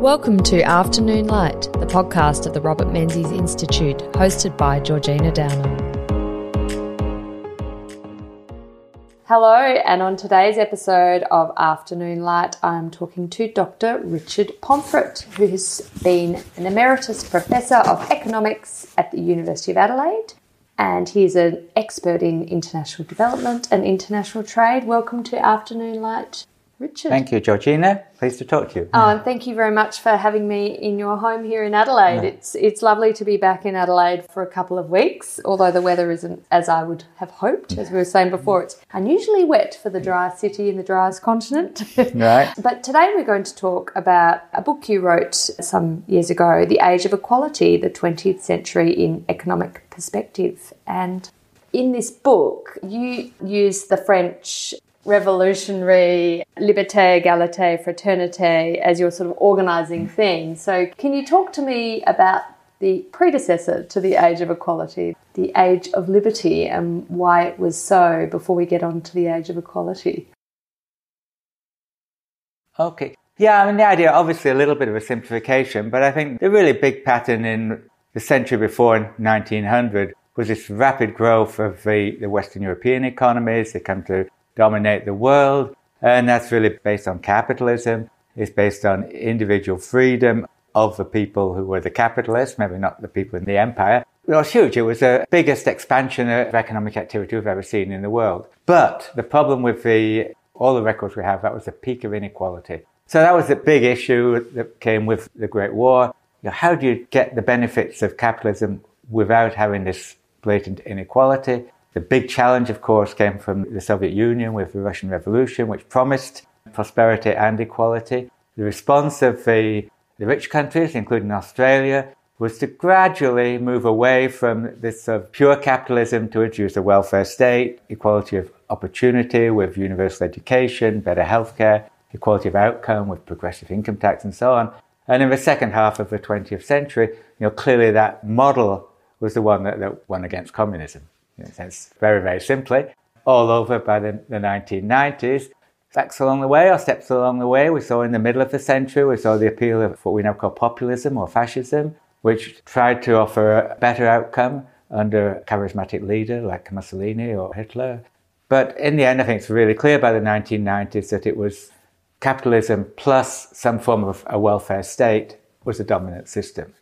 Welcome to Afternoon Light, the podcast of the Robert Menzies Institute, hosted by Georgina Downer. Hello, and on today's episode of Afternoon Light, I'm talking to Dr. Richard Pomfret, who has been an emeritus professor of economics at the University of Adelaide, and he's an expert in international development and international trade. Welcome to Afternoon Light, Richard. Thank you, Georgina. Pleased to talk to you. Oh, and thank you very much for having me in your home here in Adelaide. Yeah. It's it's lovely to be back in Adelaide for a couple of weeks, although the weather isn't as I would have hoped. As we were saying before, it's unusually wet for the driest city in the driest continent. Right. but today we're going to talk about a book you wrote some years ago, The Age of Equality, the 20th Century in Economic Perspective. And in this book, you use the French revolutionary liberté, égalité, fraternité as your sort of organizing theme. So, can you talk to me about the predecessor to the age of equality, the age of liberty, and why it was so before we get on to the age of equality? Okay. Yeah, I mean, the idea, obviously, a little bit of a simplification, but I think the really big pattern in the century before 1900 was this rapid growth of the, the Western European economies. They come to dominate the world. And that's really based on capitalism. It's based on individual freedom of the people who were the capitalists, maybe not the people in the empire. It was huge. It was the biggest expansion of economic activity we've ever seen in the world. But the problem with the, all the records we have, that was the peak of inequality. So that was the big issue that came with the Great War. You know, how do you get the benefits of capitalism without having this blatant inequality? The big challenge, of course, came from the Soviet Union with the Russian Revolution, which promised prosperity and equality. The response of the, the rich countries, including Australia, was to gradually move away from this sort of pure capitalism to introduce a welfare state, equality of opportunity with universal education, better healthcare, equality of outcome with progressive income tax and so on. And in the second half of the 20th century, you know, clearly that model was the one that, that won against communism in very, very simply, all over by the, the 1990s. Facts along the way, or steps along the way, we saw in the middle of the century, we saw the appeal of what we now call populism or fascism, which tried to offer a better outcome under a charismatic leader like Mussolini or Hitler. But in the end, I think it's really clear by the 1990s that it was capitalism plus some form of a welfare state was the dominant system.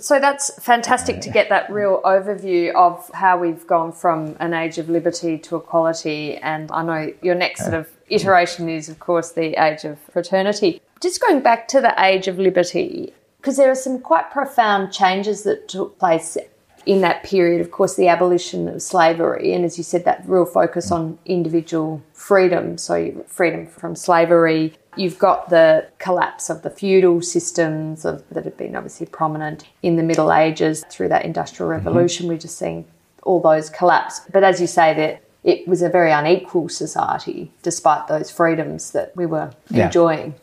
So that's fantastic to get that real overview of how we've gone from an age of liberty to equality. And I know your next sort of iteration is, of course, the age of fraternity. Just going back to the age of liberty, because there are some quite profound changes that took place in that period, of course, the abolition of slavery, and as you said, that real focus on individual freedom. So, freedom from slavery. You've got the collapse of the feudal systems of, that have been obviously prominent in the Middle Ages through that Industrial mm-hmm. Revolution. Mm-hmm. We're just seeing all those collapse. But as you say, that it was a very unequal society despite those freedoms that we were yeah. enjoying.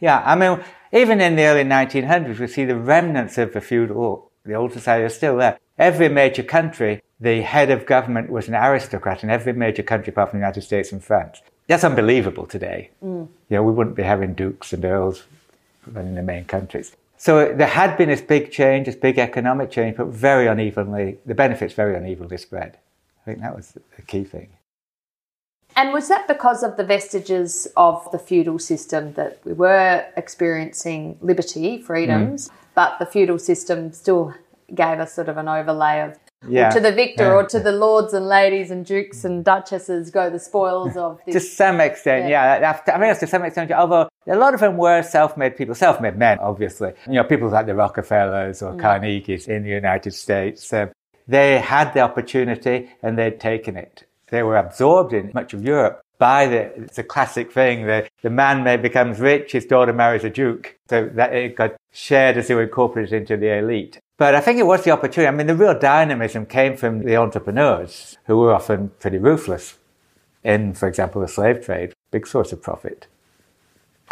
Yeah, I mean, even in the early 1900s, we see the remnants of the feudal the old society is still there. Every major country, the head of government was an aristocrat in every major country apart from the United States and France. That's unbelievable today. Mm. You know, we wouldn't be having dukes and earls running the main countries. So there had been this big change, this big economic change, but very unevenly, the benefits very unevenly spread. I think that was the key thing. And was that because of the vestiges of the feudal system that we were experiencing liberty, freedoms, mm but the feudal system still gave us sort of an overlay of yeah. to the victor yeah. or to the lords and ladies and dukes and duchesses go the spoils of this. To some extent, yeah. yeah. I mean, to some extent, although a lot of them were self-made people, self-made men, obviously. You know, people like the Rockefellers or mm. Carnegies in the United States. Um, they had the opportunity and they'd taken it. They were absorbed in much of Europe by the, it's a classic thing. The, the man may becomes rich, his daughter marries a duke. So that it got shared as they were incorporated into the elite. But I think it was the opportunity. I mean, the real dynamism came from the entrepreneurs who were often pretty ruthless in, for example, the slave trade, big source of profit.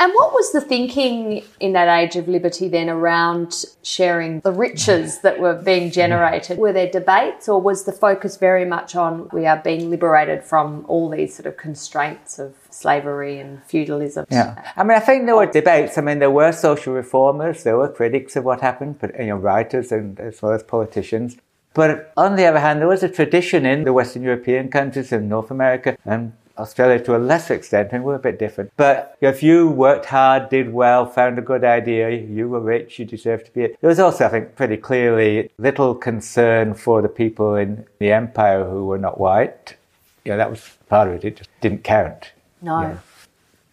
And what was the thinking in that age of liberty then around sharing the riches that were being generated? Were there debates or was the focus very much on we are being liberated from all these sort of constraints of slavery and feudalism? Yeah. I mean, I think there were debates. I mean, there were social reformers, there were critics of what happened, but, you know, writers and as well as politicians. But on the other hand, there was a tradition in the Western European countries and North America and Australia to a lesser extent, and we're a bit different. But if you worked hard, did well, found a good idea, you were rich, you deserved to be it. There was also, I think, pretty clearly little concern for the people in the empire who were not white. Know, that was part of it. It just didn't count. No. Yeah.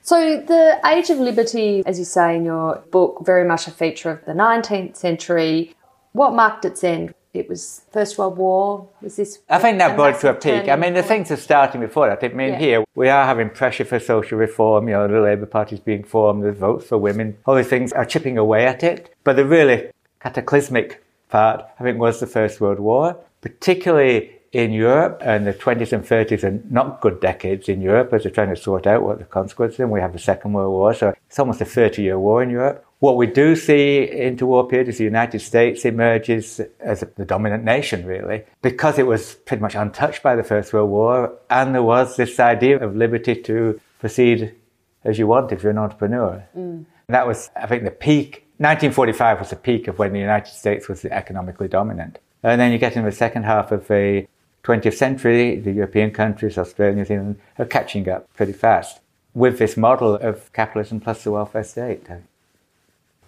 So, the Age of Liberty, as you say in your book, very much a feature of the 19th century. What marked its end? It was First World War. Was this? I think that brought it to a peak. I mean, the things are starting before that. I mean, yeah. here we are having pressure for social reform. You know, the Labour Party is being formed. The votes for women. All these things are chipping away at it. But the really cataclysmic part, I think, was the First World War, particularly in Europe. And the 20s and 30s are not good decades in Europe as they're trying to sort out what the consequences. And we have the Second World War, so it's almost a 30-year war in Europe. What we do see in war period is the United States emerges as the dominant nation, really, because it was pretty much untouched by the First World War, and there was this idea of liberty to proceed as you want if you're an entrepreneur. Mm. That was, I think, the peak. 1945 was the peak of when the United States was economically dominant. And then you get into the second half of the 20th century, the European countries, Australia, New Zealand, are catching up pretty fast with this model of capitalism plus the welfare state.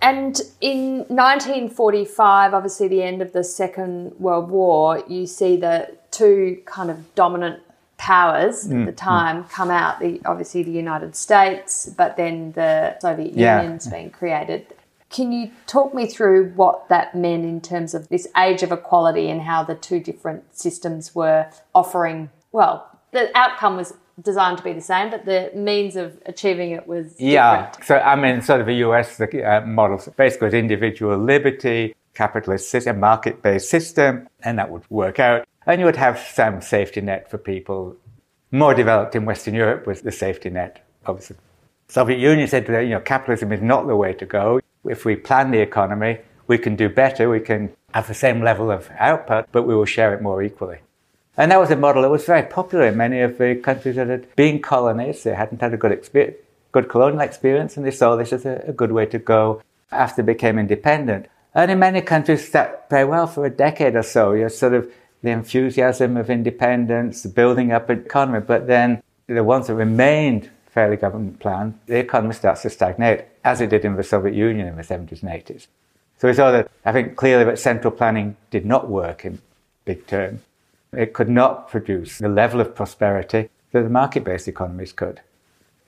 And in 1945, obviously the end of the Second World War, you see the two kind of dominant powers mm, at the mm. time mm. come out. The, obviously the United States, but then the Soviet yeah. Union's being created. Can you talk me through what that meant in terms of this age of equality and how the two different systems were offering? Well, the outcome was designed to be the same, but the means of achieving it was yeah. So I mean, sort of the US uh, model basically was individual liberty, capitalist system, market-based system, and that would work out. And you would have some safety net for people. More developed in Western Europe was the safety net, obviously. Soviet Union said that you know capitalism is not the way to go. If we plan the economy, we can do better. We can have the same level of output, but we will share it more equally. And that was a model that was very popular in many of the countries that had been colonies. They hadn't had a good good colonial experience, and they saw this as a, a good way to go after they became independent. And in many countries, that very well for a decade or so. You're sort of the enthusiasm of independence, building up an economy, but then the ones that remained fairly government planned, the economy starts to stagnate, as it did in the Soviet Union in the 70s and 80s. So we saw that, I think clearly that central planning did not work in big terms. It could not produce the level of prosperity that the market based economies could.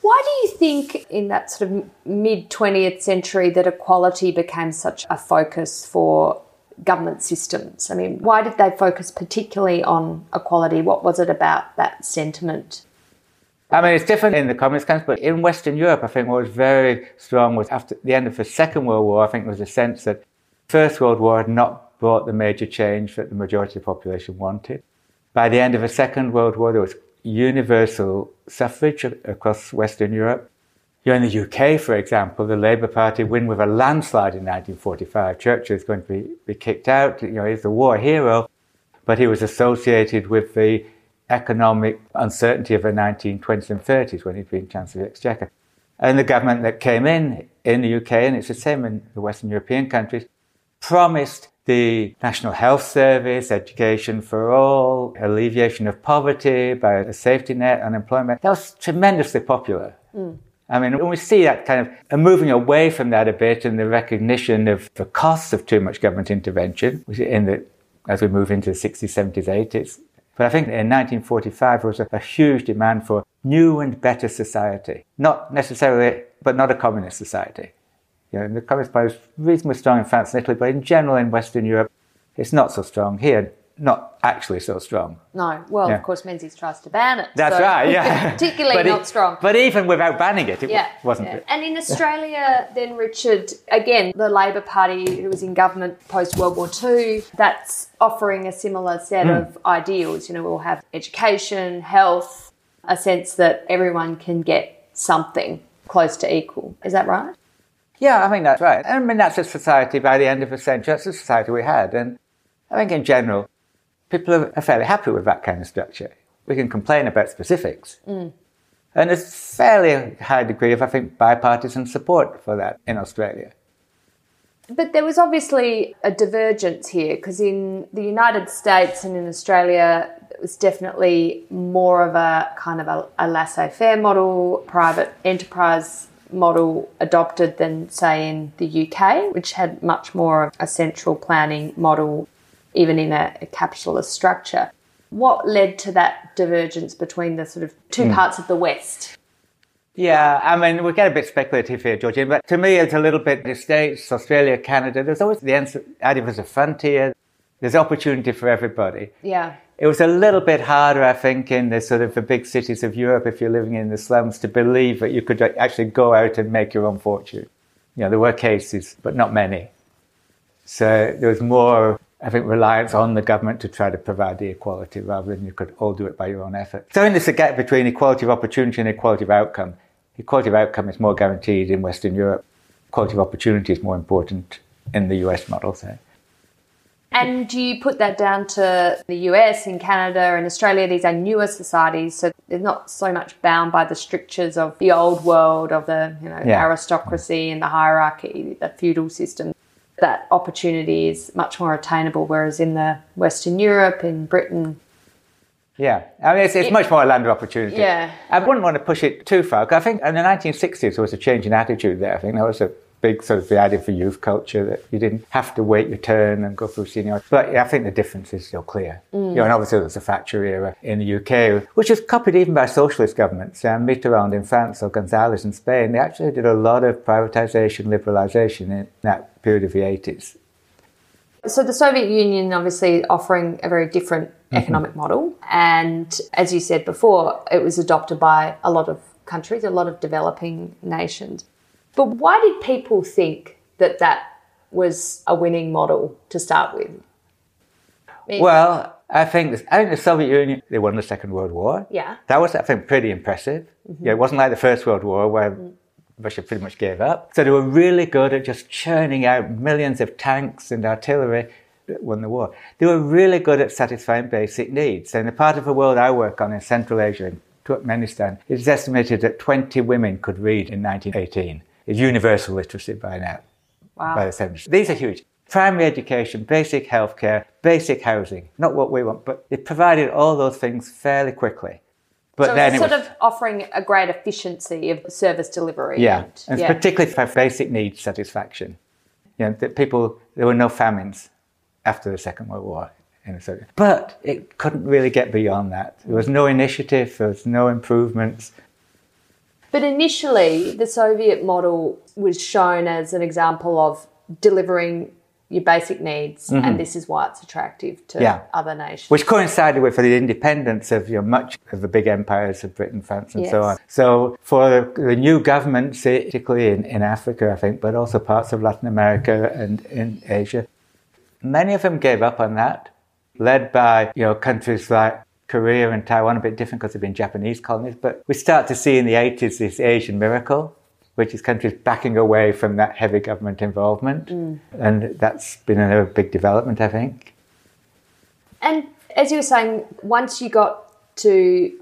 Why do you think in that sort of mid 20th century that equality became such a focus for government systems? I mean, why did they focus particularly on equality? What was it about that sentiment? I mean, it's different in the communist countries, but in Western Europe, I think what was very strong was after the end of the Second World War, I think there was a sense that First World War had not brought the major change that the majority of the population wanted. By the end of the Second World War, there was universal suffrage across Western Europe. You're in the UK, for example, the Labour Party win with a landslide in 1945. Churchill is going to be, be kicked out. You know, he's a war hero, but he was associated with the economic uncertainty of the 1920s and 30s when he'd been Chancellor of the Exchequer. And the government that came in in the UK, and it's the same in the Western European countries, promised the National Health Service, education for all, alleviation of poverty by a safety net, unemployment. That was tremendously popular. Mm. I mean, when we see that kind of moving away from that a bit and the recognition of the costs of too much government intervention in the, as we move into the 60s, 70s, 80s. But I think in 1945 there was a, a huge demand for new and better society. Not necessarily, but not a communist society. You know, the Communist Party is reasonably strong in France and Italy, but in general in Western Europe, it's not so strong. Here, not actually so strong. No, well, yeah. of course, Menzies tries to ban it. That's so right, yeah. particularly not strong. But even without banning it, it yeah, wasn't yeah. it. And in Australia, then, Richard, again, the Labor Party, who was in government post World War II, that's offering a similar set mm. of ideals. You know, we'll have education, health, a sense that everyone can get something close to equal. Is that right? Yeah, I think that's right. And I mean, that's a society by the end of the century. That's the society we had. And I think in general, people are fairly happy with that kind of structure. We can complain about specifics. Mm. And there's fairly high degree of, I think, bipartisan support for that in Australia. But there was obviously a divergence here because in the United States and in Australia, it was definitely more of a kind of a, a laissez faire model, private enterprise model adopted than, say, in the UK, which had much more of a central planning model, even in a, a capitalist structure. What led to that divergence between the sort of two mm. parts of the West? Yeah, I mean, we get a bit speculative here, Georgina, but to me, it's a little bit the States, Australia, Canada. There's always the idea of a frontier. There's opportunity for everybody. Yeah. It was a little bit harder, I think, in the sort of the big cities of Europe, if you're living in the slums, to believe that you could actually go out and make your own fortune. You know, there were cases, but not many. So there was more, I think, reliance on the government to try to provide the equality rather than you could all do it by your own effort. So in this gap between equality of opportunity and equality of outcome, equality of outcome is more guaranteed in Western Europe. Equality of opportunity is more important in the US model, say. And do you put that down to the US, in Canada, and Australia? These are newer societies, so they're not so much bound by the strictures of the old world, of the you know yeah. aristocracy and the hierarchy, the feudal system. That opportunity is much more attainable, whereas in the Western Europe, in Britain, yeah, I mean, it's, it's it, much more a land of opportunity. Yeah. I wouldn't want to push it too far. I think in the 1960s there was a change in attitude there. I think that was a big sort of the idea for youth culture that you didn't have to wait your turn and go through seniority. But yeah, I think the difference is still clear. Mm. You know, and obviously there's a Thatcher era in the UK, which was copied even by socialist governments. Um, Mitterrand in France or González in Spain, they actually did a lot of privatization, liberalization in that period of the 80s. So the Soviet Union obviously offering a very different mm-hmm. economic model. And as you said before, it was adopted by a lot of countries, a lot of developing nations. But why did people think that that was a winning model to start with? well, I think I think the Soviet Union they won the Second World War. Yeah, that was I think pretty impressive. Mm-hmm. Yeah, it wasn't like the First World War where mm. Russia pretty much gave up. So they were really good at just churning out millions of tanks and artillery that won the war. They were really good at satisfying basic needs. And the part of the world I work on in Central Asia, in Turkmenistan, it is estimated that 20 women could read in 1918 is universal literacy by now. Wow. By the 70s. These are huge. Primary education, basic healthcare, basic housing. Not what we want, but it provided all those things fairly quickly. But so then it's sort was, of offering a great efficiency of service delivery. Yeah, and, and yeah. particularly for basic needs satisfaction. You know, that people, there were no famines after the Second World War. But it couldn't really get beyond that. There was no initiative, there was no improvements. But initially, the Soviet model was shown as an example of delivering your basic needs, mm-hmm. and this is why it's attractive to yeah. other nations. Which coincided with the independence of you know, much of the big empires of Britain, France, and yes. so on. So for the new governments, particularly in, in Africa, I think, but also parts of Latin America and in Asia, many of them gave up on that, led by you know countries like Korea and Taiwan a bit different because they've been Japanese colonies. But we start to see in the 80s this Asian miracle, which is countries backing away from that heavy government involvement. Mm. And that's been another big development, I think. And as you were saying, once you got to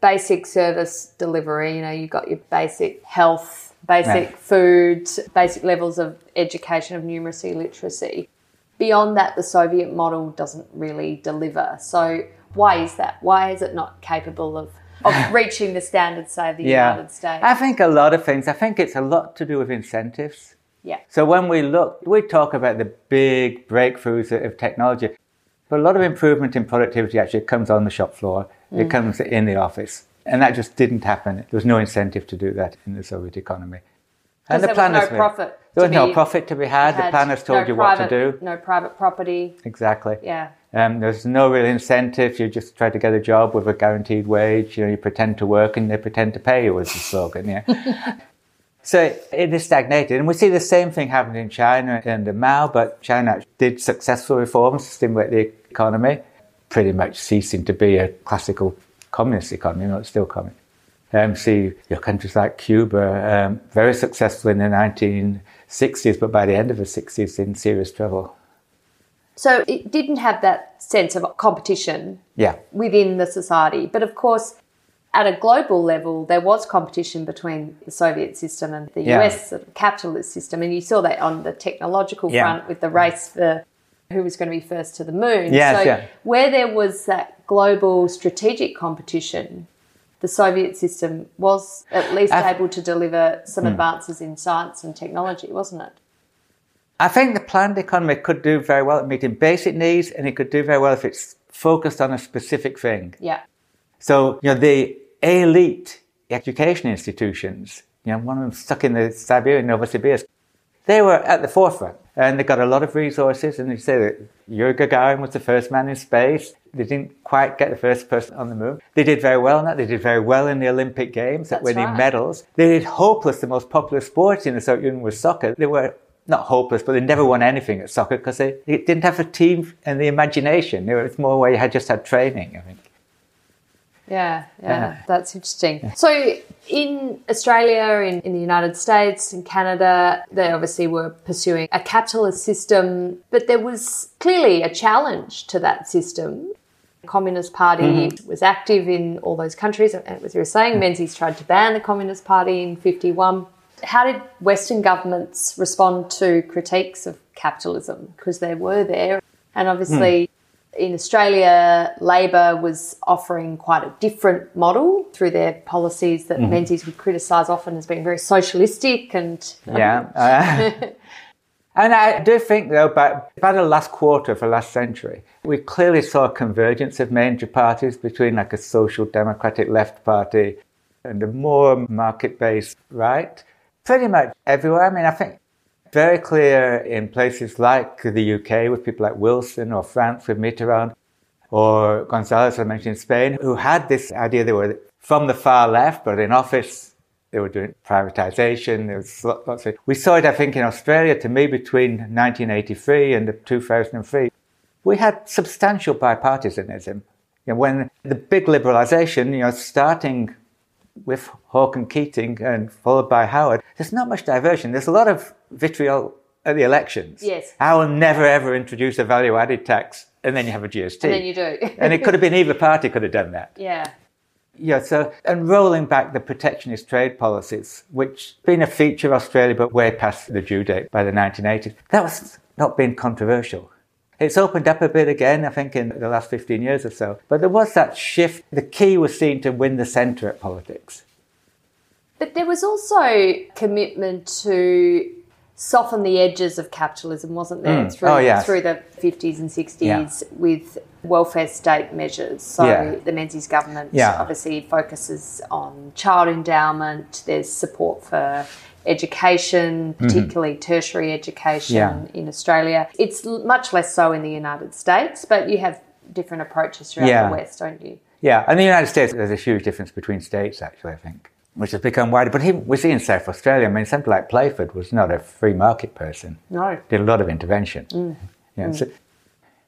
basic service delivery, you know, you got your basic health, basic yeah. food, basic levels of education, of numeracy, literacy. Beyond that, the Soviet model doesn't really deliver. So why is that? Why is it not capable of, of reaching the standards, say, of the yeah. United States? I think a lot of things. I think it's a lot to do with incentives. Yeah. So when we look, we talk about the big breakthroughs of technology, but a lot of improvement in productivity actually comes on the shop floor. Mm. It comes in the office. And that just didn't happen. There was no incentive to do that in the Soviet economy. And the there planners was no profit. There was no profit to be had. had the planners told no you private, what to do. No private property. Exactly. Yeah. Um, there's no real incentive. You just try to get a job with a guaranteed wage. You know, you pretend to work and they pretend to pay you was the slogan. Yeah. so it is stagnated, and we see the same thing happen in China under Mao. But China did successful reforms to stimulate the economy, pretty much ceasing to be a classical communist economy. Know, it's still coming. Um, see your countries like Cuba, um, very successful in the 1960s, but by the end of the 60s, in serious trouble. So it didn't have that sense of competition Yeah. within the society. But of course, at a global level, there was competition between the Soviet system and the Yeah. US sort of capitalist system. And you saw that on the technological Yeah. front with the race for who was going to be first to the moon. Yes, so, yeah. where there was that global strategic competition, the Soviet system was at least able to deliver some Hmm. advances in science and technology, wasn't it? I think the planned economy could do very well at meeting basic needs, and it could do very well if it's focused on a specific thing. Yeah. So, you know, the elite education institutions, you know, one of them stuck in the Siberian Novosibirsk, they were at the forefront and they got a lot of resources. And they say that Yuri Gagarin was the first man in space. They didn't quite get the first person on the moon. They did very well in that. They did very well in the Olympic Games at That's winning right. medals. They did hopeless. The most popular sport in the Soviet Union was soccer. They were not hopeless, but they never won anything at soccer because they, they didn't have a team and the imagination. It was more where you had just had training, I think. Yeah, yeah, Yeah. that's interesting. So, in Australia, in, in the United States, in Canada, they obviously were pursuing a capitalist system, but there was clearly a challenge to that system. The Communist Party mm-hmm. was active in all those countries, and as you were saying, Menzies tried to ban the Communist Party in 51. How did Western governments respond to critiques of capitalism? Because they were there. And obviously, hmm. in Australia, Labor was offering quite a different model through their policies that mm-hmm. Menzies would criticise often as being very socialistic and um, Yeah. Uh, and I do think, though, by, by the last quarter of the last century, we clearly saw a convergence of major parties between like a social democratic left party and a more market based right. Pretty much everywhere. I mean, I think very clear in places like the UK with people like Wilson or France with Mitterrand or Gonzalez, I mentioned in Spain, who had this idea they were from the far left, but in office they were doing privatization. There was lots of, we saw it, I think, in Australia to me between 1983 and 2003. We had substantial bipartisanism. You know, when the big liberalization, you know, starting with Hawke and Keating and followed by Howard, there's not much diversion. There's a lot of vitriol at the elections. Yes. I will never ever introduce a value added tax, and then you have a GST. and then you do. and it could have been either party could have done that. yeah. Yeah, so, and rolling back the protectionist trade policies, which been a feature of Australia, but way past the due date by the 1980s, that was not being controversial. It's opened up a bit again, I think, in the last 15 years or so. But there was that shift. The key was seen to win the centre at politics. But there was also commitment to soften the edges of capitalism, wasn't there? Mm. Through, Oh, yes. through the 50s and 60s Yeah. with welfare state measures. So Yeah. the Menzies government Yeah. obviously focuses on child endowment, there's support for education, particularly tertiary education Mm-hmm. Yeah. in Australia. It's much less so in the United States, but you have different approaches throughout Yeah. the West, don't you? Yeah, and the United States, there's a huge difference between states, actually, I think, which has become wider. But even, we see in South Australia, I mean, something like Playford was not a free market person. No. did a lot of intervention. Yeah, so,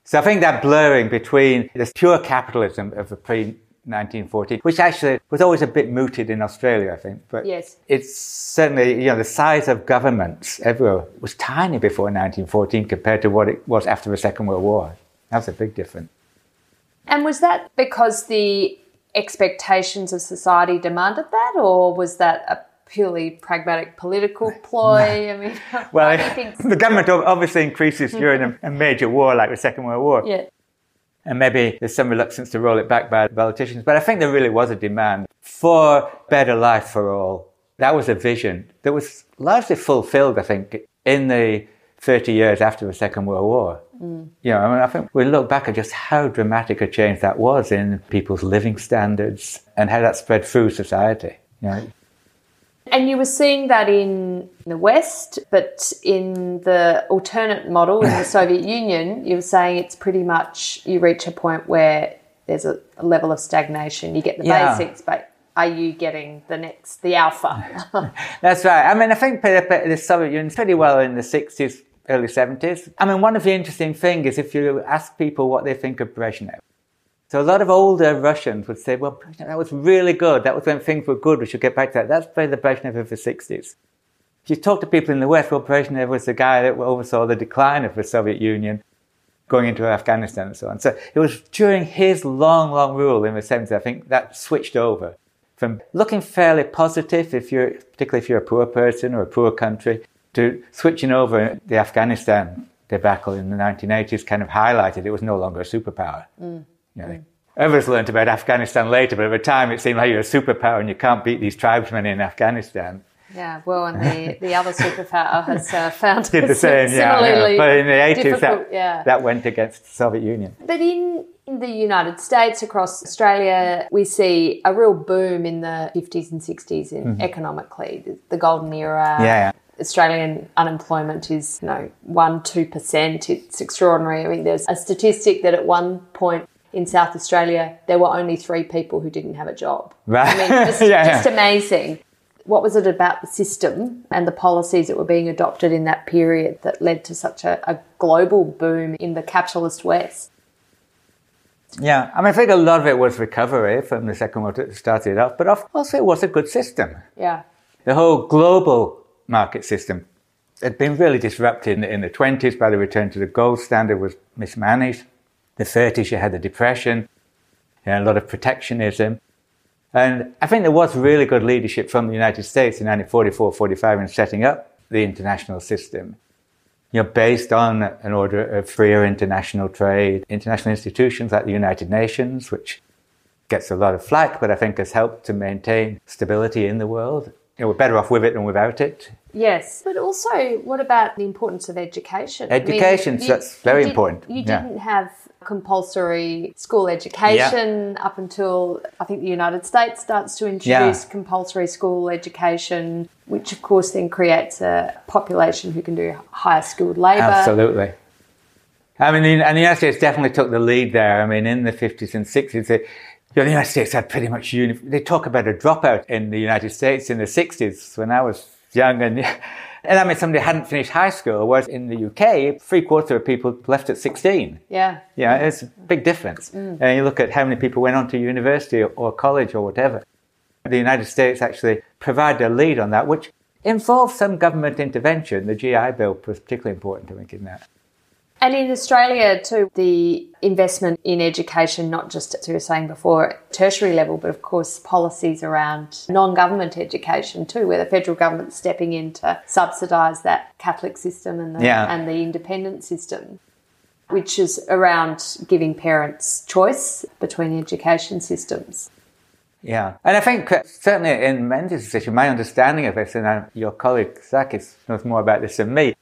so I think that blurring between this pure capitalism of the pre 1914, which actually was always a bit mooted in Australia, I think, but Yes. it's certainly you know the size of governments everywhere was tiny before 1914 compared to what it was after the Second World War. That's a big difference. And was that because the expectations of society demanded that, or was that a purely pragmatic political ploy? I mean, Well, I don't think. the government obviously increases during a, a major war like the Second World War. Yeah, And maybe there's some reluctance to roll it back by politicians, but I think there really was a demand for better life for all. That was a vision that was largely fulfilled, I think, in the 30 years after the Second World War. Mm. You know, I mean, I think we look back at just how dramatic a change that was in people's living standards and how that spread through society. You know, and you were seeing that in the West, but in the alternate model in the Soviet Union, you were saying it's pretty much you reach a point where there's a, a level of stagnation. You get the Yeah. basics, but are you getting the next, the alpha? That's right. I mean, I think the the Soviet Union pretty well in the 60s, early 70s. I mean, one of the interesting things is if you ask people what they think of Brezhnev. So a lot of older Russians would say, well, that was really good. That was when things were good. We should get back to that. That's the Brezhnev of the 60s. If you talk to people in the West, well, Brezhnev was the guy that oversaw the decline of the Soviet Union going into Afghanistan and so on. So it was during his long, long rule in the 70s, I think that switched over from looking fairly positive, if you're, particularly if you're a poor person or a poor country, to switching over the Afghanistan debacle in the 1980s kind of highlighted it was no longer a superpower. Mm. You know. Others learned about Afghanistan later, but at the time it seemed like you're a superpower and you can't beat these tribesmen in Afghanistan. Yeah, well, and the, the other superpower has uh, found did the same, yeah, yeah, But in the eighties, that, yeah. that went against the Soviet Union. But in in the United States, across Australia, we see a real boom in the fifties and sixties in mm-hmm. economically, the, the, golden era. Yeah. Australian unemployment is, you know, one two percent. It's extraordinary. I mean, there's a statistic that at one point in South Australia, there were only three people who didn't have a job. Right. I mean, just, yeah, just yeah. amazing. What was it about the system and the policies that were being adopted in that period that led to such a, a global boom in the capitalist West? Yeah, I mean, I think a lot of it was recovery from the Second World War that started off, but also it was a good system. Yeah. The whole global market system had been really disrupted in the, in the 20s by the return to the gold standard was mismanaged. The 30s, you had the Depression, you had a lot of protectionism. And I think there was really good leadership from the United States in 1944 45 in setting up the international system. You know, based on an order of freer international trade, international institutions like the United Nations, which gets a lot of flack, but I think has helped to maintain stability in the world. You know, we're better off with it than without it. Yes, but also, what about the importance of education? Education, I mean, you, that's very you important. You didn't have compulsory school education yeah. up until I think the United States starts to introduce yeah. compulsory school education, which of course then creates a population who can do higher skilled labour. Absolutely. I mean, and the United States definitely took the lead there. I mean, in the 50s and 60s, they, you know, the United States had pretty much, uni- they talk about a dropout in the United States in the 60s when I was young and and that meant somebody hadn't finished high school, whereas in the UK, three quarters of people left at 16. Yeah. Yeah, it's a big difference. Mm. And you look at how many people went on to university or, or college or whatever. The United States actually provided a lead on that, which involved some government intervention. The GI Bill was particularly important, I think, in that. And in Australia, too, the investment in education, not just, as you were saying before, tertiary level, but of course, policies around non government education, too, where the federal government's stepping in to subsidise that Catholic system and the, yeah. and the independent system, which is around giving parents choice between education systems. Yeah, and I think certainly in Menzies' position, my understanding of this, and your colleague Zach knows more about this than me,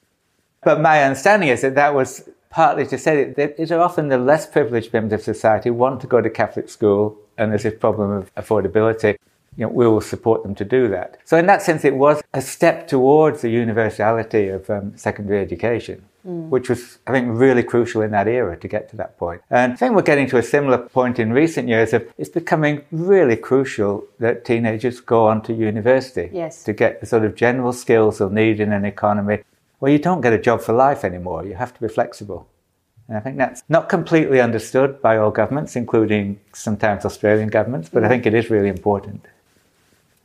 but my understanding is that that was partly to say that it are often the less privileged members of society want to go to Catholic school and there's this problem of affordability. You know, we will support them to do that. So in that sense, it was a step towards the universality of um, secondary education. Mm. Which was, I think, really crucial in that era to get to that point. And I think we're getting to a similar point in recent years of it's becoming really crucial that teenagers go on to university yes. to get the sort of general skills they'll need in an economy well, you don't get a job for life anymore. You have to be flexible. And I think that's not completely understood by all governments, including sometimes Australian governments, but I think it is really important.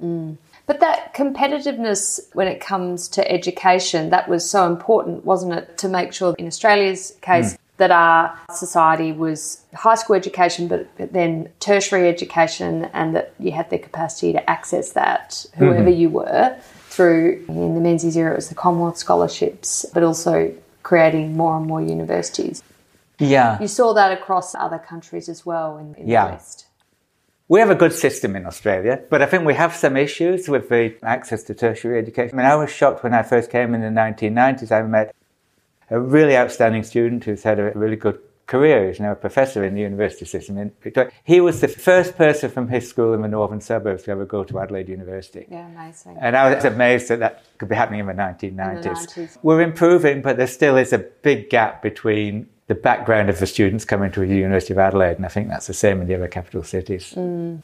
Mm. But that competitiveness when it comes to education, that was so important, wasn't it, to make sure in Australia's case mm. that our society was high school education, but, but, then tertiary education, and that you had the capacity to access that, whoever mm-hmm. you were through, in the Menzies era, it was the Commonwealth scholarships, but also creating more and more universities. Yeah. You saw that across other countries as well in, in yeah. the West. We have a good system in Australia, but I think we have some issues with the access to tertiary education. I mean, I was shocked when I first came in the 1990s. I met a really outstanding student who's had a really good career. He's now a professor in the university system in Victoria. He was the first person from his school in the northern suburbs to ever go to Adelaide University. Yeah, amazing. And I was amazed that that could be happening in the 1990s. In the 90s. We're improving, but there still is a big gap between the background of the students coming to the University of Adelaide, and I think that's the same in the other capital cities. Mm.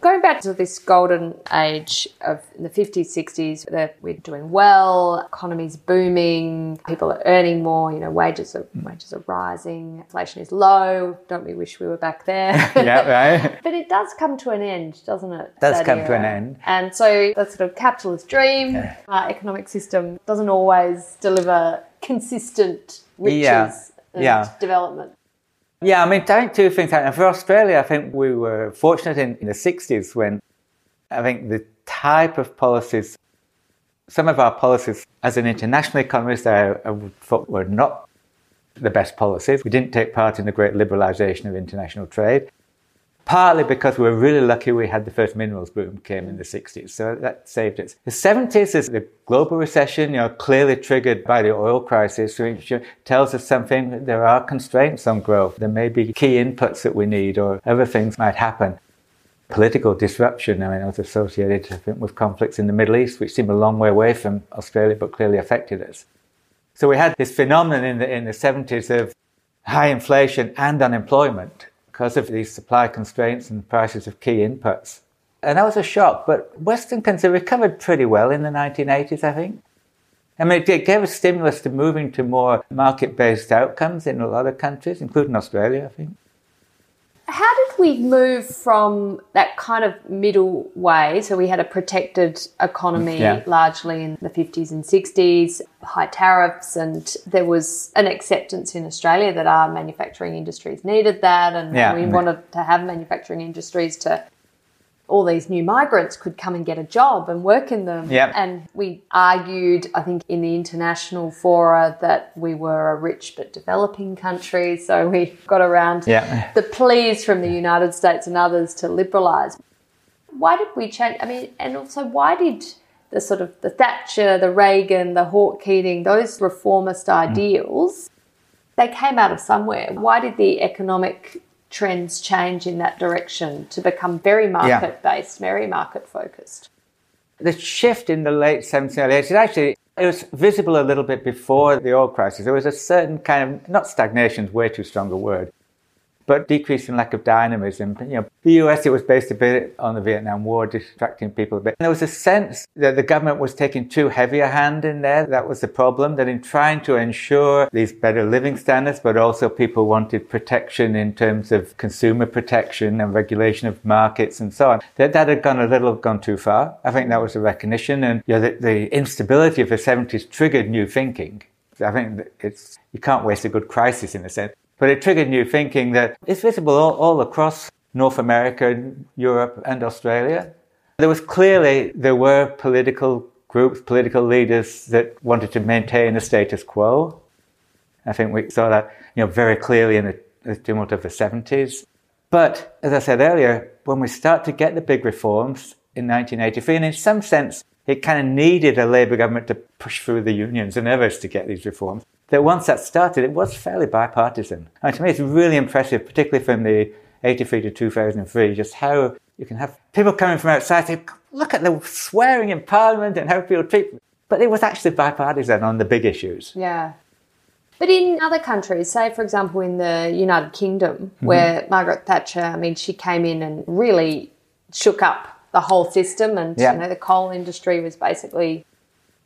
Going back to this golden age of the 50s, 60s, that we're doing well, economy's booming, people are earning more, you know, wages are wages are rising, inflation is low. Don't we wish we were back there? yeah, right. but it does come to an end, doesn't it? Does come to an end. And so that sort of capitalist dream, our economic system doesn't always deliver consistent riches Yeah. and Yeah. development. Yeah, I mean, I think two things happened. For Australia, I think we were fortunate in, in the 60s when I think the type of policies, some of our policies as an international economist, I, I thought were not the best policies. We didn't take part in the great liberalisation of international trade. Partly because we were really lucky we had the first minerals boom came in the 60s, so that saved us. The 70s is the global recession, you know, clearly triggered by the oil crisis, which tells us something there are constraints on growth. There may be key inputs that we need or other things might happen. Political disruption, I mean, was associated, I think, with conflicts in the Middle East, which seemed a long way away from Australia, but clearly affected us. So we had this phenomenon in the, in the 70s of high inflation and unemployment because of these supply constraints and prices of key inputs. And that was a shock, but Western countries recovered pretty well in the 1980s, I think. I mean, it gave a stimulus to moving to more market based outcomes in a lot of countries, including Australia, I think. How did we move from that kind of middle way? So we had a protected economy Yeah. largely in the 50s and 60s, high tariffs, and there was an acceptance in Australia that our manufacturing industries needed that, and Yeah. we mm-hmm. wanted to have manufacturing industries to. All these new migrants could come and get a job and work in them. Yeah. And we argued, I think, in the international fora that we were a rich but developing country. So we got around Yeah. the pleas from the United States and others to liberalise. Why did we change? I mean, and also why did the sort of the Thatcher, the Reagan, the Hawke Keating, those reformist ideals, they came out of somewhere. Why did the economic trends change in that direction to become very market based, very market focused? the shift in the late 70s, early 80s, actually, it was visible a little bit before the oil crisis. There was a certain kind of, not stagnation is way too strong a word, but decrease in lack of dynamism. You know, the US, it was based a bit on the Vietnam War, distracting people a bit. And there was a sense that the government was taking too heavy a hand in there. That was the problem, that in trying to ensure these better living standards, but also people wanted protection in terms of consumer protection and regulation of markets and so on, that that had gone a little gone too far. I think that was a recognition. And you know, the, the instability of the 70s triggered new thinking. I think it's, you can't waste a good crisis in a sense. But it triggered new thinking that it's visible all, all across North America, Europe, and Australia. There was clearly, there were political groups, political leaders that wanted to maintain the status quo. I think we saw that, you know, very clearly in the, the tumult of the 70s. But as I said earlier, when we start to get the big reforms in 1983, and in some sense, it kind of needed a Labour government to push through the unions and others to get these reforms. That once that started, it was fairly bipartisan. And to me, it's really impressive, particularly from the 83 to 2003, just how you can have people coming from outside say, look at the swearing in Parliament and how people treat. But it was actually bipartisan on the big issues. Yeah. But in other countries, say for example in the United Kingdom, mm-hmm. where Margaret Thatcher, I mean, she came in and really shook up the whole system, and Yeah. you know the coal industry was basically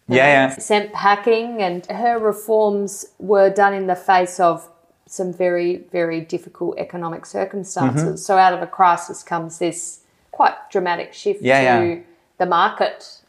Yeah, yeah. sent packing, and her reforms were done in the face of some very very difficult economic circumstances. Mm-hmm. So out of a crisis comes this quite dramatic shift Yeah, to yeah. the market.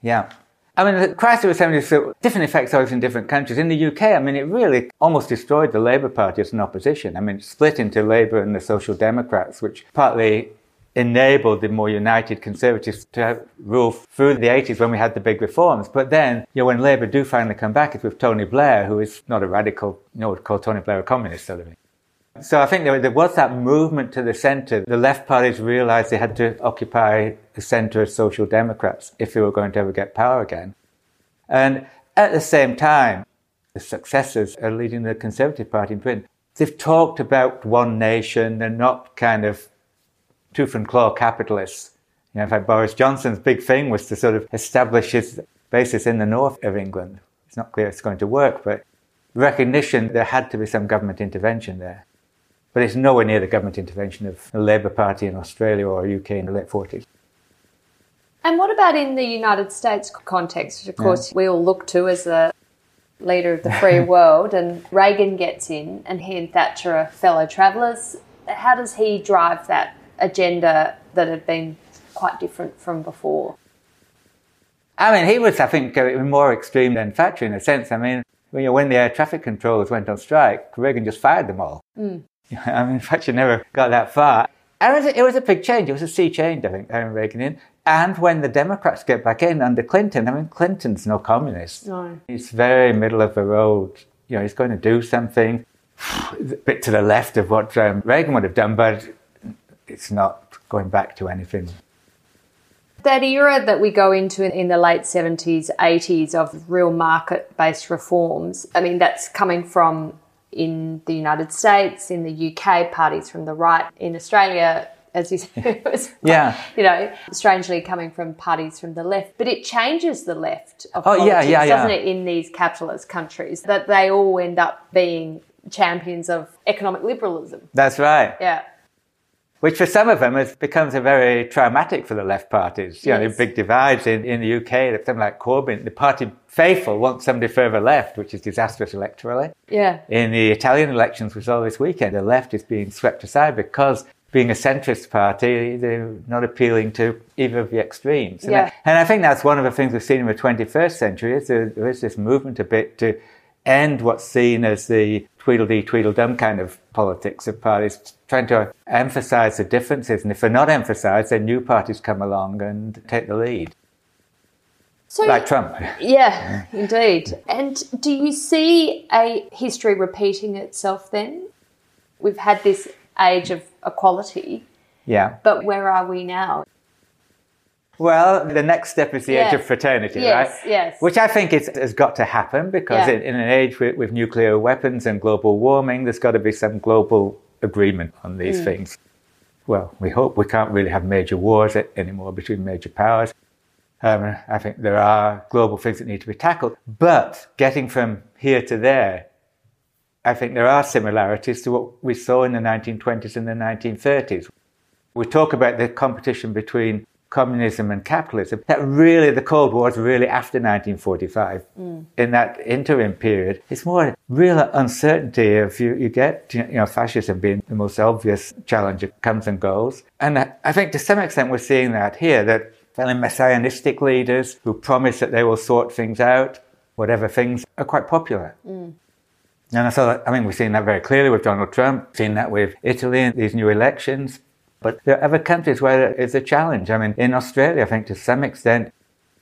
Yeah. I mean, the crisis was having so different effects always in different countries. In the UK, I mean, it really almost destroyed the Labour Party as an opposition. I mean, it split into Labour and the Social Democrats, which partly enabled the more united Conservatives to rule through the 80s when we had the big reforms. But then, you know, when Labour do finally come back, it's with Tony Blair, who is not a radical, you know, would call Tony Blair a communist sort of thing. So I think there, was that movement to the centre. The left parties realised they had to occupy the centre as social democrats if they were going to ever get power again. And at the same time, the successors are leading the Conservative Party in Britain. They've talked about one nation. They're not kind of tooth and claw capitalists. You know, in fact, Boris Johnson's big thing was to sort of establish his basis in the north of England. It's not clear it's going to work, but recognition there had to be some government intervention there. But it's nowhere near the government intervention of the Labour Party in Australia or UK in the late 40s. And what about in the United States context, which of course yeah. we all look to as the leader of the free world, and Reagan gets in, and he and Thatcher are fellow travellers. How does he drive that agenda that had been quite different from before? I mean, he was, I think, more extreme than Thatcher in a sense. I mean, when the air traffic controllers went on strike, Reagan just fired them all. Mm. I mean, Thatcher never got that far. And it was, a, it was a big change. It was a sea change, I think, having Reagan in. And when the Democrats get back in under Clinton, I mean, Clinton's no communist. No. He's very middle of the road. You know, he's going to do something a bit to the left of what um, Reagan would have done, but it's not going back to anything. That era that we go into in the late 70s, 80s of real market based reforms, I mean, that's coming from in the United States, in the UK, parties from the right, in Australia, as you said, was, yeah, you know, strangely coming from parties from the left. But it changes the left of oh, politics, yeah, yeah, doesn't yeah. it, in these capitalist countries, that they all end up being champions of economic liberalism. That's right. Yeah which for some of them has becomes a very traumatic for the left parties. You yes. know, the big divides in, in the UK, something like Corbyn, the party faithful want somebody further left, which is disastrous electorally. Yeah. In the Italian elections we saw this weekend, the left is being swept aside because being a centrist party, they're not appealing to either of the extremes. Yeah. And, and I think that's one of the things we've seen in the 21st century is there, there is this movement a bit to end what's seen as the Tweedledee, Tweedledum kind of politics of parties, trying to emphasize the differences. And if they're not emphasized, then new parties come along and take the lead. So, like Trump. Yeah, indeed. And do you see a history repeating itself then? We've had this age of equality. Yeah. But where are we now? Well, the next step is the yes. age of fraternity, yes, right? Yes. Which I think is, has got to happen because yeah. in, in, an age with, with, nuclear weapons and global warming, there's got to be some global agreement on these mm. things. Well, we hope we can't really have major wars anymore between major powers. Um, I think there are global things that need to be tackled, but getting from here to there, I think there are similarities to what we saw in the 1920s and the 1930s. We talk about the competition between communism and capitalism. That really, the Cold War is really after 1945. Mm. In that interim period, it's more real uncertainty if you, you get, you know, fascism being the most obvious challenge. It comes and goes. And I think to some extent we're seeing that here, that fairly messianistic leaders who promise that they will sort things out, whatever things, are quite popular. Mm. And I thought, I mean, we've seen that very clearly with Donald Trump, seen that with Italy, in these new elections. But there are other countries where it's a challenge. I mean, in Australia, I think to some extent,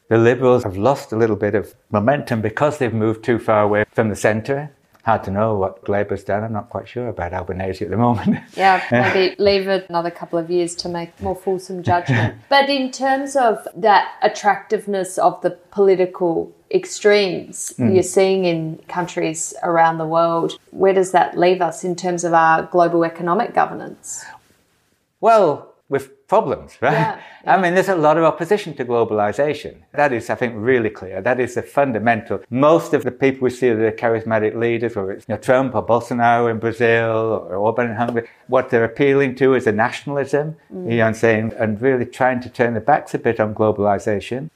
the Liberals have lost a little bit of momentum because they've moved too far away from the centre. Hard to know what Labour's done. I'm not quite sure about Albanese at the moment. Yeah, maybe leave it another couple of years to make more fulsome judgment. but in terms of that attractiveness of the political extremes mm. you're seeing in countries around the world, where does that leave us in terms of our global economic governance? Well, with problems, right? Yeah, yeah. I mean, there's a lot of opposition to globalization. That is, I think, really clear. That is the fundamental. Most of the people we see are the charismatic leaders, whether it's you know, Trump or Bolsonaro in Brazil or Orban in Hungary, what they're appealing to is a nationalism, mm. you know, and saying, and really trying to turn their backs a bit on globalization.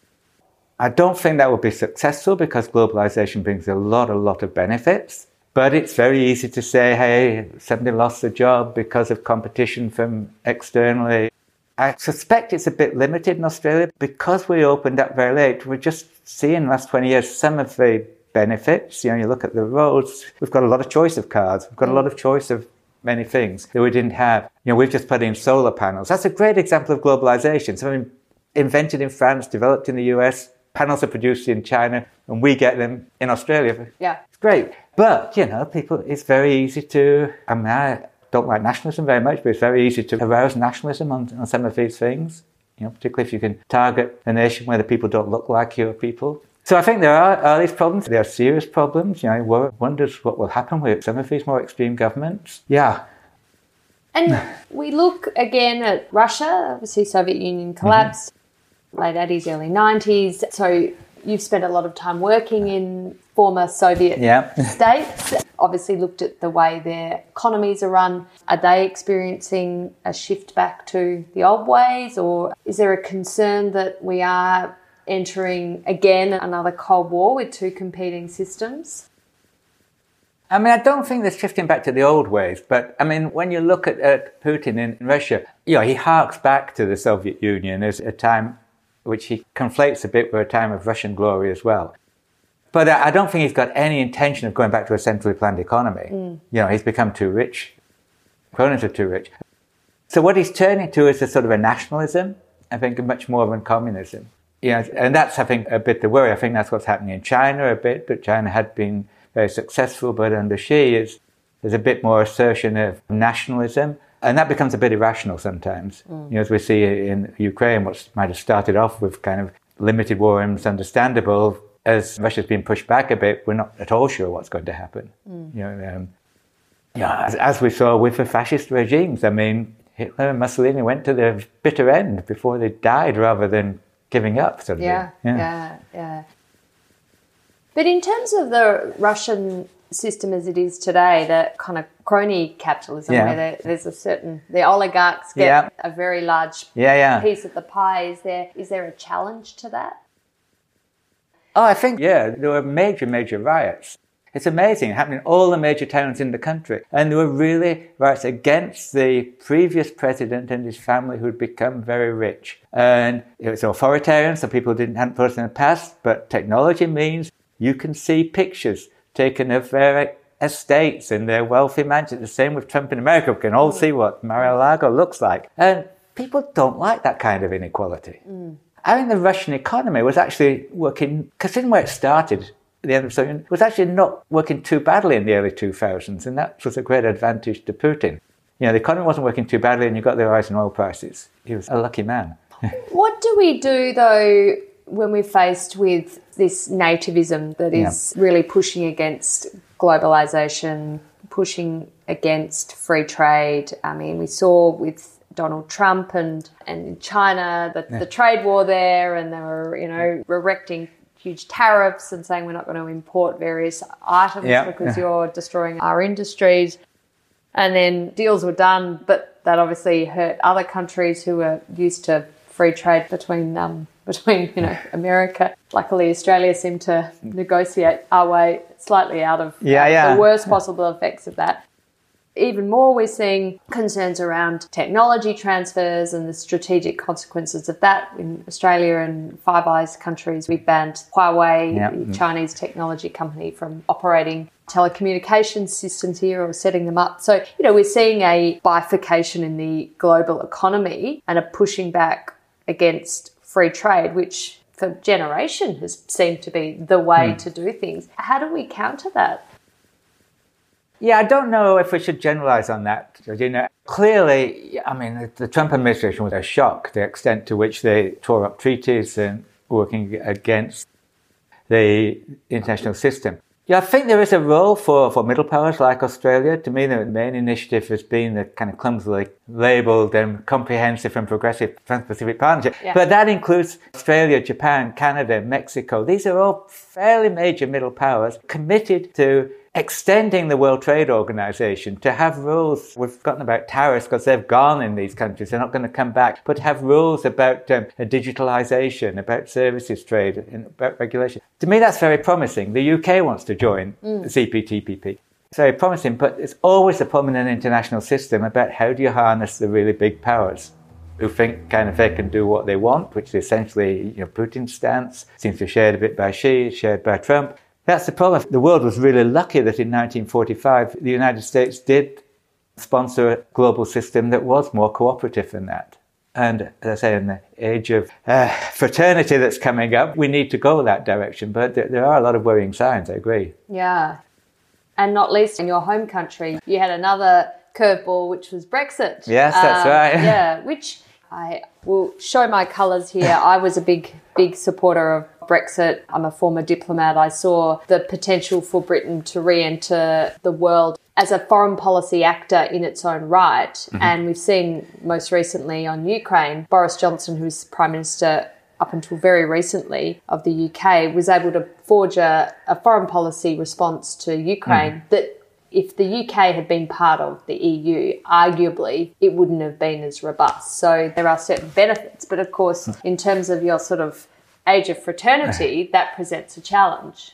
I don't think that will be successful because globalization brings a lot, a lot of benefits. But it's very easy to say, hey, somebody lost their job because of competition from externally. I suspect it's a bit limited in Australia because we opened up very late. We're just seeing in the last 20 years some of the benefits. You know, you look at the roads, we've got a lot of choice of cars, we've got a lot of choice of many things that we didn't have. You know, we've just put in solar panels. That's a great example of globalization. Something invented in France, developed in the US, panels are produced in China, and we get them in Australia. Yeah. It's great. But, you know, people, it's very easy to, I mean, I don't like nationalism very much, but it's very easy to arouse nationalism on, on some of these things. You know, particularly if you can target a nation where the people don't look like your people. So I think there are, are these problems. There are serious problems. You know, one wonders what will happen with some of these more extreme governments. Yeah. And we look again at Russia. Obviously, Soviet Union collapsed, mm-hmm. Late 80s, early 90s. So you've spent a lot of time working in former Soviet yeah. states. obviously looked at the way their economies are run. Are they experiencing a shift back to the old ways, or is there a concern that we are entering again another Cold War with two competing systems? I mean, I don't think they're shifting back to the old ways, but I mean, when you look at, at Putin in Russia, you know, he harks back to the Soviet Union as a time which he conflates a bit with a time of Russian glory as well. But I don't think he's got any intention of going back to a centrally planned economy. Mm. You know, he's become too rich. Cronies are too rich. So what he's turning to is a sort of a nationalism, I think, much more than communism. You know, and that's, I think, a bit the worry. I think that's what's happening in China a bit, but China had been very successful, but under Xi, is, there's a bit more assertion of nationalism and that becomes a bit irrational sometimes. Mm. You know, as we see in Ukraine, what might have started off with kind of limited war aims, understandable. As Russia's been pushed back a bit, we're not at all sure what's going to happen. Mm. You know, um, yeah, as, as, we saw with the fascist regimes, I mean, Hitler and Mussolini went to the bitter end before they died, rather than giving up. Sort of yeah, yeah, yeah, yeah. But in terms of the Russian system as it is today, that kind of crony capitalism, yeah. where there's a certain the oligarchs get yeah. a very large yeah, yeah. piece of the pie. Is there is there a challenge to that? Oh, I think yeah, there were major major riots. It's amazing. It happened in all the major towns in the country. And there were really riots against the previous president and his family who'd become very rich. And it was authoritarian, so people didn't have thought in the past, but technology means you can see pictures taken of their estates and their wealthy mansions. The same with Trump in America. We can all see what Mar-a-Lago looks like. And people don't like that kind of inequality. Mm. I think the Russian economy was actually working, considering where it started, the end of the Soviet was actually not working too badly in the early 2000s, and that was a great advantage to Putin. You know, the economy wasn't working too badly, and you got the rise in oil prices. He was a lucky man. what do we do, though, when we're faced with this nativism that is yeah. really pushing against globalization, pushing against free trade. I mean, we saw with Donald Trump and, and China the, yeah. the trade war there, and they were, you know, erecting huge tariffs and saying we're not going to import various items yeah. because you're destroying our industries. And then deals were done, but that obviously hurt other countries who were used to free trade between um, between you know America. Luckily, Australia seemed to negotiate our way slightly out of yeah, uh, yeah. the worst possible effects of that. Even more, we're seeing concerns around technology transfers and the strategic consequences of that. In Australia and Five Eyes countries, we banned Huawei, yep. the Chinese technology company, from operating telecommunications systems here or setting them up. So, you know, we're seeing a bifurcation in the global economy and a pushing back against free trade, which for generation has seemed to be the way mm. to do things. How do we counter that? Yeah, I don't know if we should generalize on that. You know, clearly, I mean, the Trump administration was a shock, the extent to which they tore up treaties and working against the international system. Yeah, I think there is a role for, for middle powers like Australia. To me, the main initiative has been the kind of clumsily labelled and comprehensive and progressive Trans-Pacific Partnership. Yeah. But that includes Australia, Japan, Canada, Mexico. These are all fairly major middle powers committed to extending the World Trade Organization to have rules. We've forgotten about tariffs because they've gone in these countries. They're not going to come back, but have rules about um, digitalization, about services trade, and about regulation. To me, that's very promising. The UK wants to join mm. the CPTPP. It's very promising, but it's always a problem in an international system about how do you harness the really big powers who think kind of they can do what they want, which is essentially you know, Putin's stance, seems to be shared a bit by Xi, shared by Trump. That's the problem. The world was really lucky that in 1945 the United States did sponsor a global system that was more cooperative than that. And as I say, in the age of uh, fraternity that's coming up, we need to go that direction. But there, there are a lot of worrying signs, I agree. Yeah. And not least in your home country, you had another curveball, which was Brexit. Yes, that's um, right. yeah, which I will show my colours here. I was a big, big supporter of Brexit. I'm a former diplomat. I saw the potential for Britain to re enter the world as a foreign policy actor in its own right. Mm-hmm. And we've seen most recently on Ukraine, Boris Johnson, who's Prime Minister up until very recently of the UK, was able to forge a, a foreign policy response to Ukraine mm. that if the UK had been part of the EU, arguably it wouldn't have been as robust. So there are certain benefits, but of course, in terms of your sort of age of fraternity, that presents a challenge.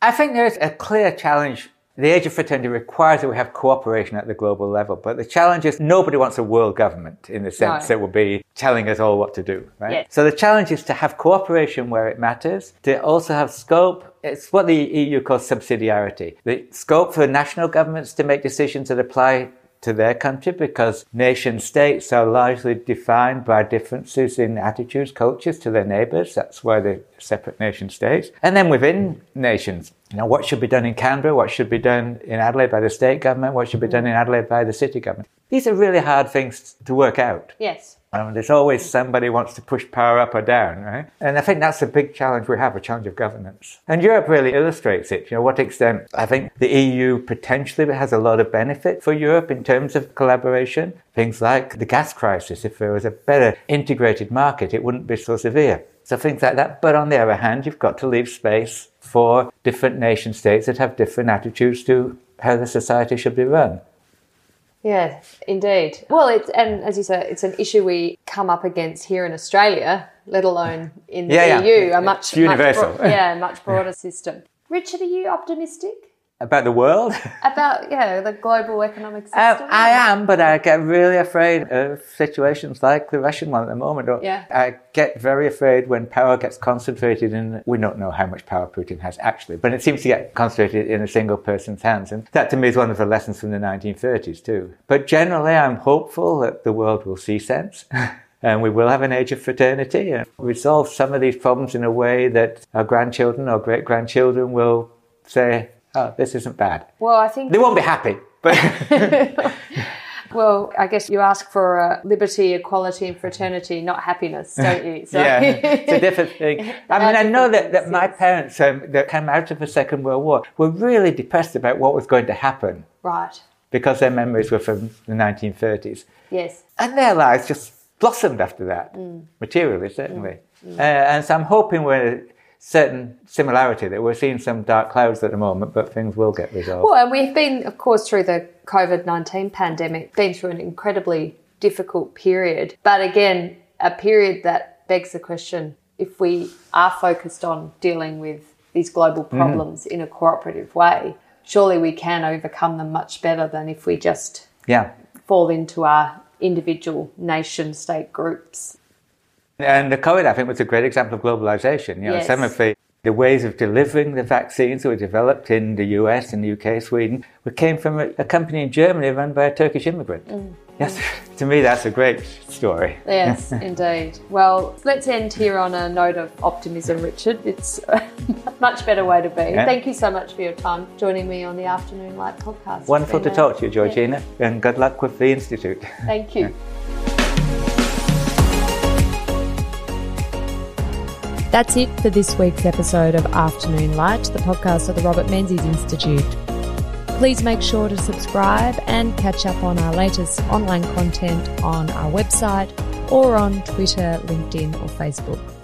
I think there's a clear challenge. The age of fraternity requires that we have cooperation at the global level, but the challenge is nobody wants a world government in the sense No. that will be telling us all what to do, right? Yes. So the challenge is to have cooperation where it matters, to also have scope. It's what the EU calls subsidiarity. The scope for national governments to make decisions that apply to their country because nation states are largely defined by differences in attitudes, cultures to their neighbours. That's why they're separate nation states. And then within nations, you know, what should be done in Canberra, what should be done in Adelaide by the state government, what should be done in Adelaide by the city government. These are really hard things to work out. Yes. There's always somebody wants to push power up or down, right? And I think that's a big challenge we have, a challenge of governance. And Europe really illustrates it. You know, what extent I think the EU potentially has a lot of benefit for Europe in terms of collaboration. Things like the gas crisis. If there was a better integrated market, it wouldn't be so severe. So things like that. But on the other hand, you've got to leave space for different nation states that have different attitudes to how the society should be run. Yeah, indeed. Well, it's and as you say, it's an issue we come up against here in Australia, let alone in the Yeah, yeah. EU, a much It's universal. much bro- yeah, much broader system. Richard, are you optimistic About the world? about yeah the global economic system? Um, I am, but I get really afraid of situations like the Russian one at the moment. Or Yeah. I get very afraid when power gets concentrated in, we don't know how much power Putin has actually, but it seems to get concentrated in a single person's hands. And that to me is one of the lessons from the 1930s too. But generally, I'm hopeful that the world will see sense. And we will have an age of fraternity and resolve some of these problems in a way that our grandchildren or great grandchildren will say, oh, this isn't bad. well, I think They won't be happy, but well, I guess you ask for uh, liberty, equality, and fraternity, not happiness, don't you? So, yeah, it's a different thing. I mean, I know that, that my parents um, that came out of the Second World War were really depressed about what was going to happen right. because their memories were from the 1930s. Yes. And their lives just blossomed after that, materially, certainly. Uh, and so I'm hoping we're certain similarity that we're seeing some dark clouds at the moment, but things will get resolved. Well, and we've been, of course, through the COVID 19 pandemic, been through an incredibly difficult period. But again, a period that begs the question if we are focused on dealing with these global mm-hmm. problems in a cooperative way, surely we can overcome them much better than if we just yeah. fall into our individual nation state groups. And the COVID, I think, was a great example of globalization. You know, Yes. some of the, the ways of delivering the vaccines that were developed in the US and the UK, Sweden, came from a, a company in Germany run by a Turkish immigrant. Mm. Yes, to me, that's a great story. Yes, indeed. Well, let's end here on a note of optimism, Richard. It's a much better way to be. Yeah. Thank you so much for your time joining me on the Afternoon Light podcast. Wonderful to a- talk to you, Georgina, and good luck with the Institute. Thank you. That's it for this week's episode of Afternoon Light, the podcast of the Robert Menzies Institute. Please make sure to subscribe and catch up on our latest online content on our website or on Twitter, LinkedIn, or Facebook.